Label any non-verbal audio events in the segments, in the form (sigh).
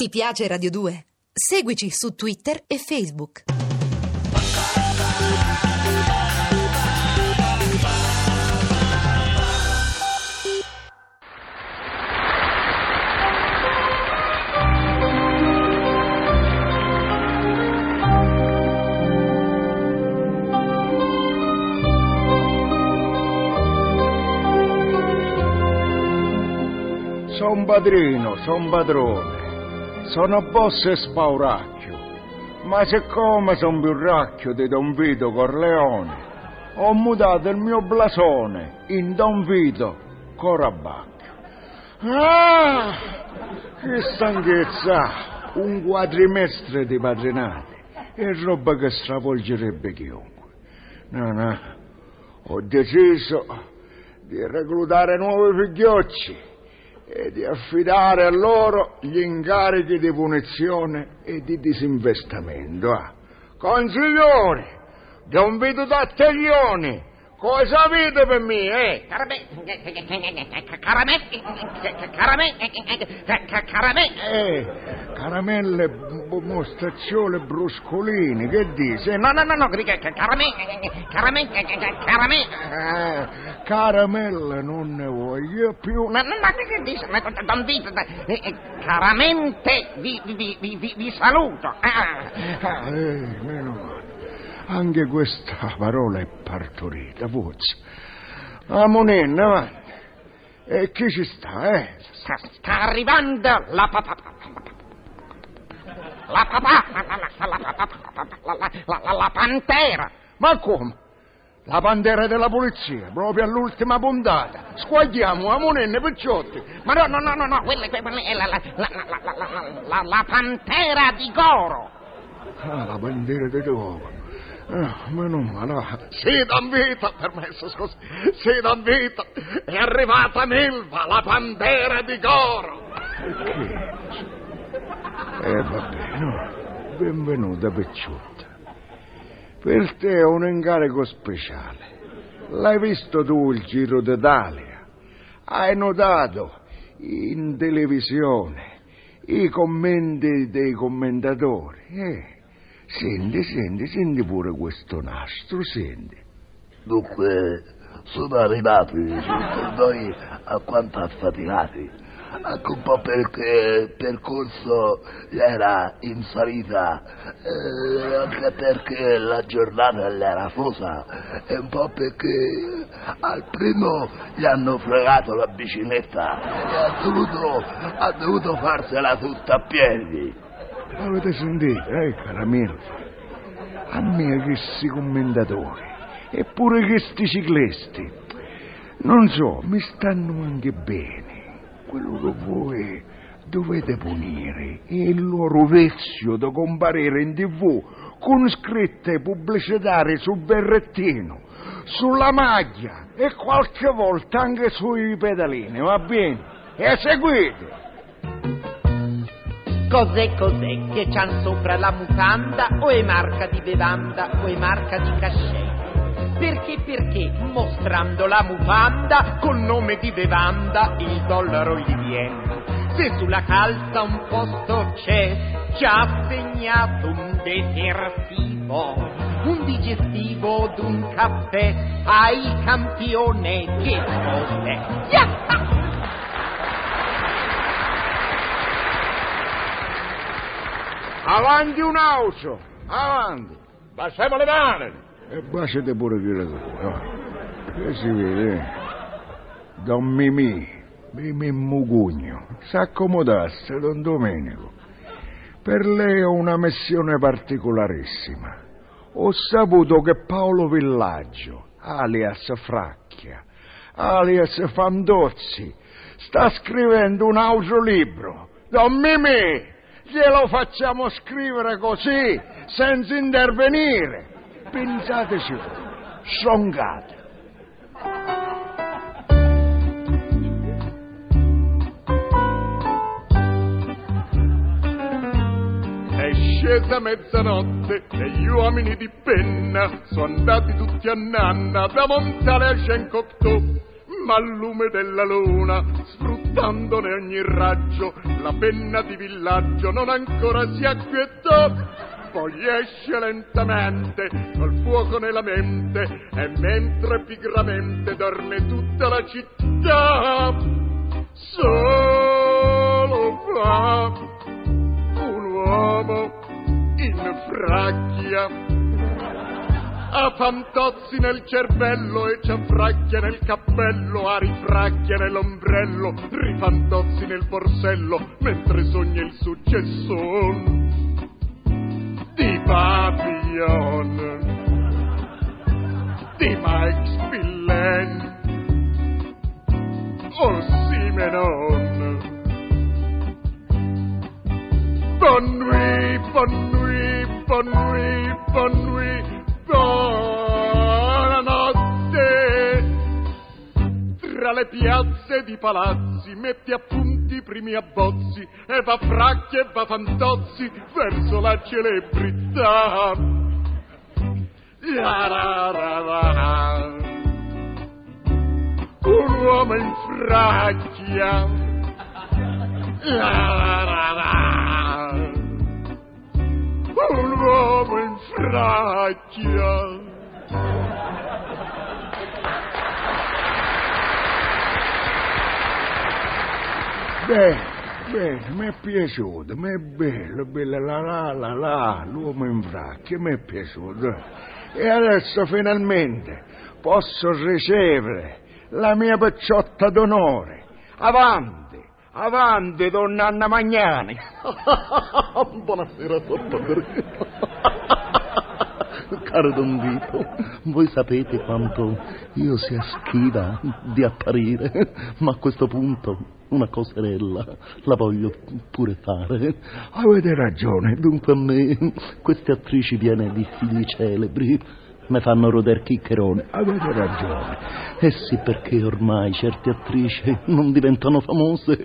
Ti piace Radio 2? Seguici su Twitter e Facebook. Son padrino, son padrone, sono boss e spauracchio, ma siccome son più racchio di Don Vito Corleone, ho mutato il mio blasone in Don Vito Corabacchio. Ah, che stanchezza, un quadrimestre di padrinati, è roba che stravolgerebbe chiunque. No, no, ho deciso di reclutare nuovi figliocci e di affidare a loro gli incarichi di punizione e di disinvestimento. Ah. Consigliori, Don Vito Tattaglioni, cosa avete per me, eh? Eh, caramelle, b- mostacciole, bruscolini, che dici? No, no, no, no, caramelle, caramelle, caramelle. Eh, caramelle non ne voglio più. No, no, no, che Vito, eh, eh, caramente vi, vi, vi, vi, vi saluto. Ah, eh, meno male. Anche questa parola è partorita, forse. Amonenna, avanti. E chi ci sta, eh? Sta, sta arrivando la papà. La papà, la, la, la, la, la, la, la pantera. Ma come? La bandiera della polizia, proprio all'ultima puntata. Squagliamo, amonenne, picciotti. Ma no, no, no, no, no, quella, è la, la, la, la, la, la, la, la pantera di Goro. Ah, la bandiera di Goro. Ah, meno male. Sì, Don Vito, permesso, scusi. Sì, Don Vito, è arrivata Milva, la pantera di Goro. Che? Eh, vabbè, no. Benvenuta, picciotta. Per te è un incarico speciale. L'hai visto tu il Giro d'Italia? Hai notato in televisione i commenti dei commentatori? Eh, senti, senti, senti pure questo nastro, senti. Dunque, sono arrivati noi alquanto affaticati, anche un po' perché il percorso era in salita, eh, anche perché la giornata era fosa, e un po' perché al primo gli hanno fregato la bicicletta e ha dovuto, ha dovuto farsela tutta a piedi. Avete sentito, eh, cara Milva? A me questi commentatori, eppure questi ciclisti, non so, mi stanno anche bene. Quello che voi dovete punire è il loro vezio da comparire in tv con scritte pubblicitarie sul berrettino, sulla maglia e qualche volta anche sui pedalini, va bene? E seguite! Cos'è cos'è che c'han sopra la mutanda o è marca di bevanda o è marca di cachet? Perché perché mostrando la mutanda col nome di bevanda il dollaro gli viene? Se sulla calza un posto c'è, ci ha segnato un detersivo, un digestivo d'un caffè, ai campione che cos'è? Yatta! Avanti un auto, avanti! Passiamo le mani. E baciate pure che tu, no? Che si vede? Don Mimì, Mimì Mugugno, s'accomodasse, Don Domenico. Per lei ho una missione particolarissima. Ho saputo che Paolo Villaggio, alias Fracchia, alias Fandozzi, sta scrivendo un altro libro. Don Mimì, glielo facciamo scrivere così, senza intervenire. Pensateci voi, strongate. È scesa mezzanotte e gli uomini di penna sono andati tutti a nanna da montare a Scencoctò, ma al lume della luna, gustandone ogni raggio, la penna di villaggio non ancora si acquietò. Poi esce lentamente, col fuoco nella mente, e mentre pigramente dorme tutta la città, solo fa un uomo in fracchia ha fantozzi nel cervello e cianfracchia nel cappello, ha rifracchia nell'ombrello, rifantozzi nel borsello, mentre sogna il successo di Papillon, di Mike Spillen o Simenon. Bonne nuit, bonne nuit, bonne nuit, bonne nuit. Le piazze di palazzi metti appunti i primi abbozzi e va fracchi e va fantozzi verso la celebrità. La. Un uomo in fracchia. La. Un uomo in fracchia. Bene, bene, mi è piaciuto, mi è bello, bello, la la la la, l'uomo in fracchia, mi è piaciuto. E adesso finalmente posso ricevere la mia picciotta d'onore. Avanti, avanti, donna Anna Magnani. (laughs) Buonasera, sottoprefetto. (laughs) Caro Don Vito, voi sapete quanto io sia schiva di apparire, ma a questo punto una coserella la voglio pure fare. Avete ragione, Dunque a me queste attrici piene di figli celebri mi fanno roder chiccherone. avete ragione. Eh sì, perché ormai certe attrici non diventano famose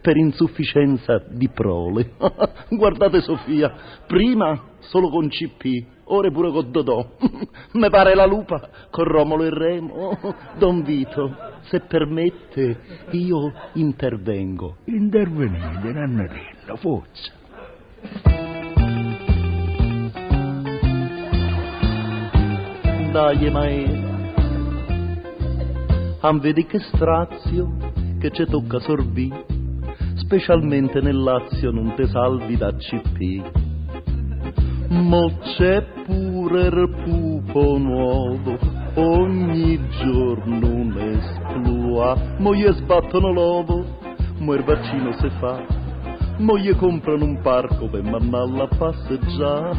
per insufficienza di prole. (laughs) Guardate Sofia, prima solo con CP, ora pure con Dodò. (laughs) Mi pare la lupa con Romolo e Remo. (laughs) Don Vito, se permette, io intervengo. Intervenite, Nannarello, forza. Dai, maera. Am vedi che strazio che ci tocca sorbì, specialmente nel Lazio non te salvi da CP. Mo c'è pure il pupo nuovo, ogni giorno un esploit. Mo gli sbattono l'ovo, mo il vaccino se fa, mo gli comprano un parco per mannalla a passeggiare.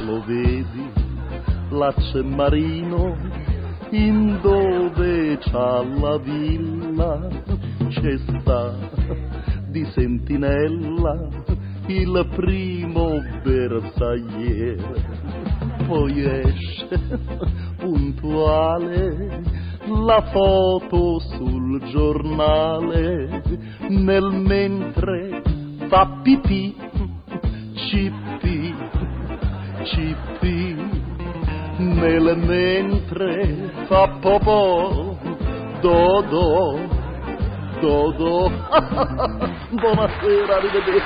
(laughs) Lo vedi? Là c'è Marino, in dove c'ha la villa, c'è sta di sentinella il primo bersagliere, poi esce puntuale la foto sul giornale, nel mentre fa pipì, cipì, cipì nel mentre fa popò, dodo, dodo. (laughs) Buonasera, arrivederci.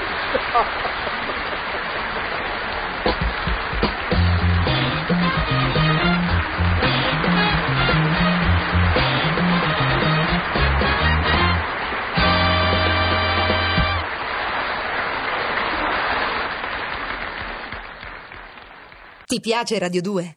Ti piace Radio 2?